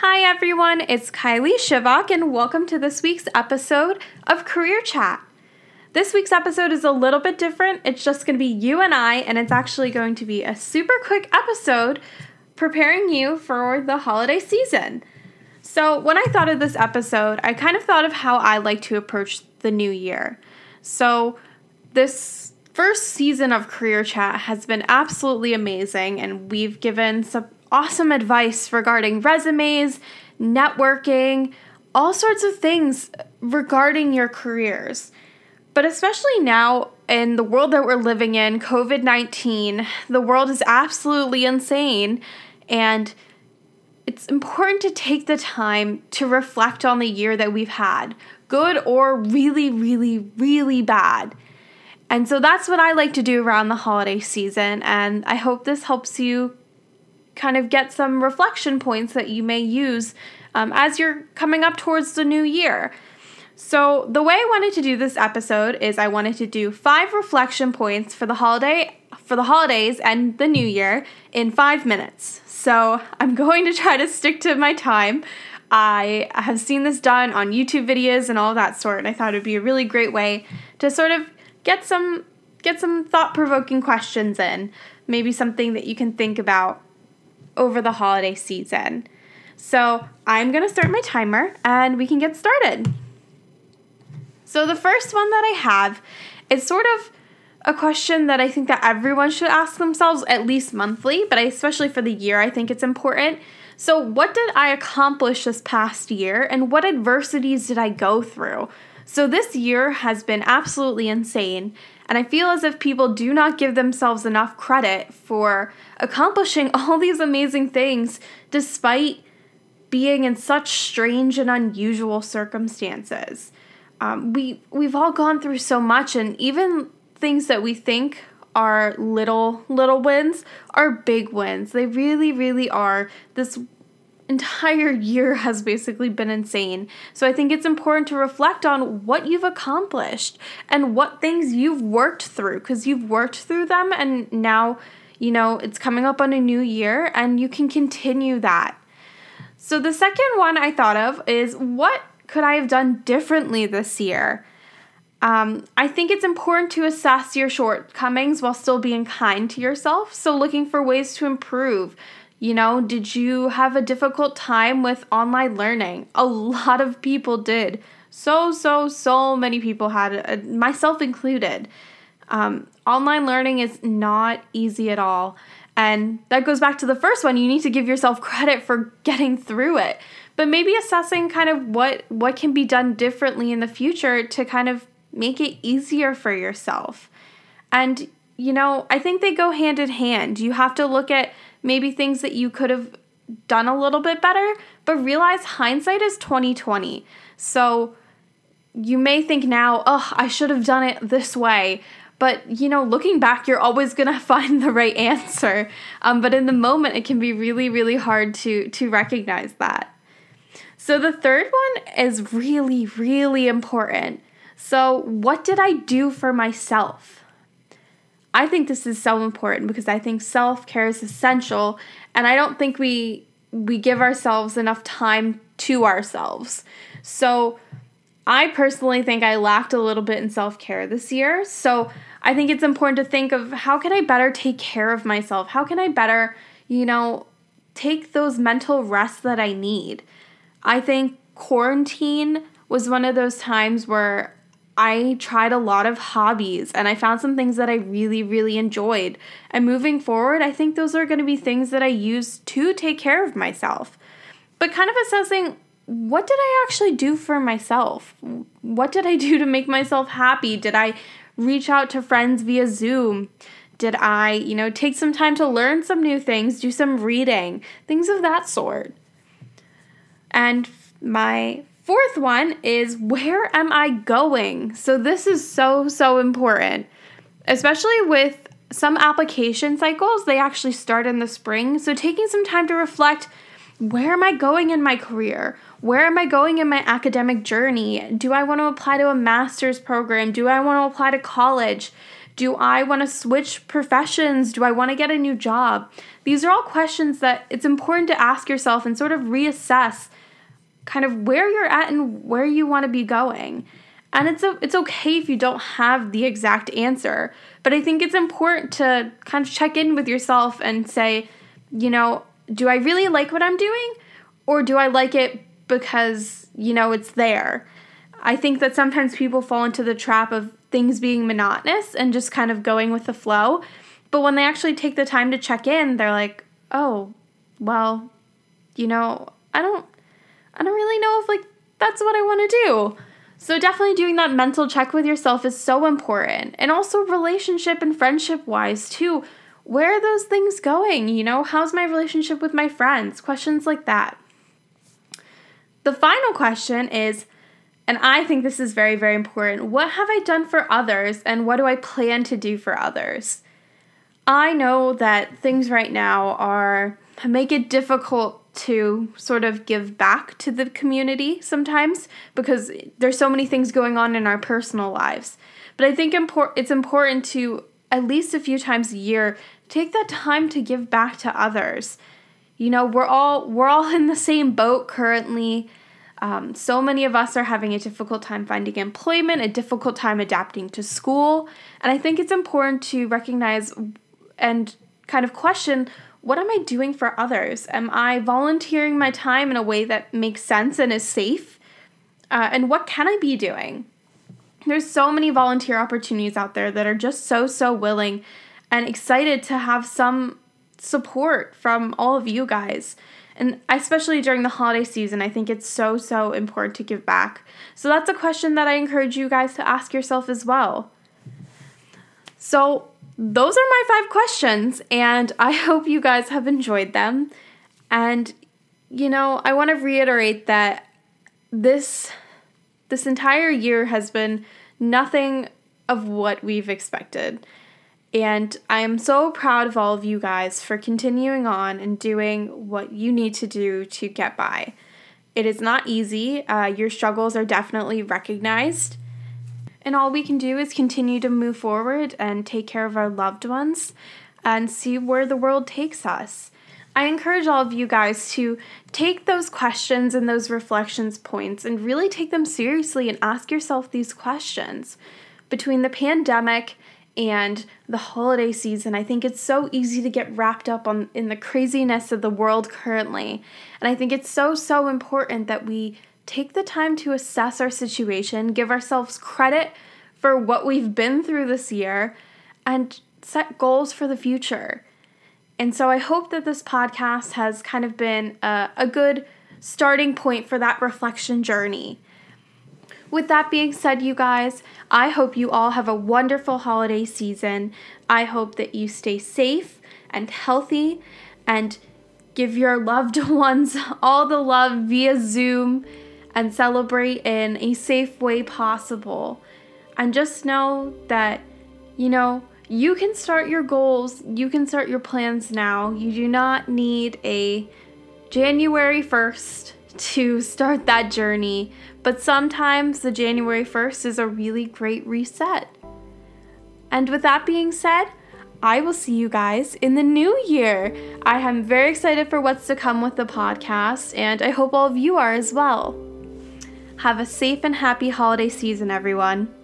Hi, everyone. It's Kylie Shivak, and welcome to this week's episode of Career Chat. This week's episode is a little bit different. It's just going to be you and I, and it's actually going to be a super quick episode preparing you for the holiday season. So, when I thought of this episode, I kind of thought of how I like to approach the new year. So, this first season of Career Chat has been absolutely amazing, and we've given some awesome advice regarding resumes, networking, all sorts of things regarding your careers. But especially now in the world that we're living in, COVID 19, the world is absolutely insane. And it's important to take the time to reflect on the year that we've had, good or really, really, really bad. And so that's what I like to do around the holiday season. And I hope this helps you kind of get some reflection points that you may use um, as you're coming up towards the new year. So, the way I wanted to do this episode is I wanted to do five reflection points for the holiday for the holidays and the new year in 5 minutes. So, I'm going to try to stick to my time. I have seen this done on YouTube videos and all that sort, and I thought it would be a really great way to sort of get some get some thought-provoking questions in, maybe something that you can think about over the holiday season. So I'm going to start my timer and we can get started. So the first one that I have is sort of a question that I think that everyone should ask themselves at least monthly, but especially for the year, I think it's important. So, what did I accomplish this past year and what adversities did I go through? So, this year has been absolutely insane, and I feel as if people do not give themselves enough credit for accomplishing all these amazing things despite being in such strange and unusual circumstances. Um, we we've all gone through so much, and even things that we think are little little wins are big wins. They really, really are. This entire year has basically been insane. So I think it's important to reflect on what you've accomplished and what things you've worked through because you've worked through them and now, you know, it's coming up on a new year and you can continue that. So the second one I thought of is what could I have done differently this year? Um, I think it's important to assess your shortcomings while still being kind to yourself. So, looking for ways to improve, you know, did you have a difficult time with online learning? A lot of people did. So, so, so many people had uh, myself included. Um, online learning is not easy at all. And that goes back to the first one. You need to give yourself credit for getting through it. But maybe assessing kind of what what can be done differently in the future to kind of make it easier for yourself. And you know, I think they go hand in hand. You have to look at maybe things that you could have done a little bit better, but realize hindsight is 2020. So you may think now, oh, I should have done it this way. But you know, looking back, you're always gonna find the right answer. Um, but in the moment, it can be really, really hard to to recognize that. So the third one is really, really important. So what did I do for myself? I think this is so important because I think self-care is essential and I don't think we we give ourselves enough time to ourselves. So I personally think I lacked a little bit in self-care this year. So I think it's important to think of how can I better take care of myself? How can I better, you know, take those mental rests that I need? I think quarantine was one of those times where I tried a lot of hobbies and I found some things that I really, really enjoyed. And moving forward, I think those are going to be things that I use to take care of myself. But kind of assessing what did I actually do for myself? What did I do to make myself happy? Did I reach out to friends via Zoom? Did I, you know, take some time to learn some new things, do some reading, things of that sort? And my Fourth one is where am I going? So this is so, so important, especially with some application cycles, they actually start in the spring. So taking some time to reflect where am I going in my career? Where am I going in my academic journey? Do I want to apply to a master's program? Do I want to apply to college? Do I want to switch professions? Do I want to get a new job? These are all questions that it's important to ask yourself and sort of reassess kind of where you're at and where you want to be going. And it's a, it's okay if you don't have the exact answer, but I think it's important to kind of check in with yourself and say, you know, do I really like what I'm doing or do I like it because, you know, it's there? I think that sometimes people fall into the trap of things being monotonous and just kind of going with the flow. But when they actually take the time to check in, they're like, "Oh, well, you know, I don't I don't really know if like that's what I want to do." So definitely doing that mental check with yourself is so important. And also relationship and friendship wise too. Where are those things going? You know, how's my relationship with my friends? Questions like that. The final question is and I think this is very, very important. What have I done for others, and what do I plan to do for others? I know that things right now are make it difficult to sort of give back to the community sometimes because there's so many things going on in our personal lives. But I think impor- it's important to at least a few times a year take that time to give back to others. You know, we're all we're all in the same boat currently um, so many of us are having a difficult time finding employment, a difficult time adapting to school. And I think it's important to recognize and kind of question what am I doing for others? Am I volunteering my time in a way that makes sense and is safe? Uh, and what can I be doing? There's so many volunteer opportunities out there that are just so, so willing and excited to have some support from all of you guys. And especially during the holiday season, I think it's so, so important to give back. So that's a question that I encourage you guys to ask yourself as well. So, those are my five questions, and I hope you guys have enjoyed them. And, you know, I want to reiterate that this this entire year has been nothing of what we've expected. And I am so proud of all of you guys for continuing on and doing what you need to do to get by. It is not easy. Uh, your struggles are definitely recognized. And all we can do is continue to move forward and take care of our loved ones and see where the world takes us. I encourage all of you guys to take those questions and those reflections points and really take them seriously and ask yourself these questions. Between the pandemic and the holiday season. I think it's so easy to get wrapped up on in the craziness of the world currently. And I think it's so so important that we take the time to assess our situation, give ourselves credit for what we've been through this year and set goals for the future. And so I hope that this podcast has kind of been a, a good starting point for that reflection journey. With that being said, you guys, I hope you all have a wonderful holiday season. I hope that you stay safe and healthy and give your loved ones all the love via Zoom and celebrate in a safe way possible. And just know that, you know, you can start your goals, you can start your plans now. You do not need a January 1st to start that journey but sometimes the January 1st is a really great reset. And with that being said, I will see you guys in the new year. I am very excited for what's to come with the podcast, and I hope all of you are as well. Have a safe and happy holiday season, everyone.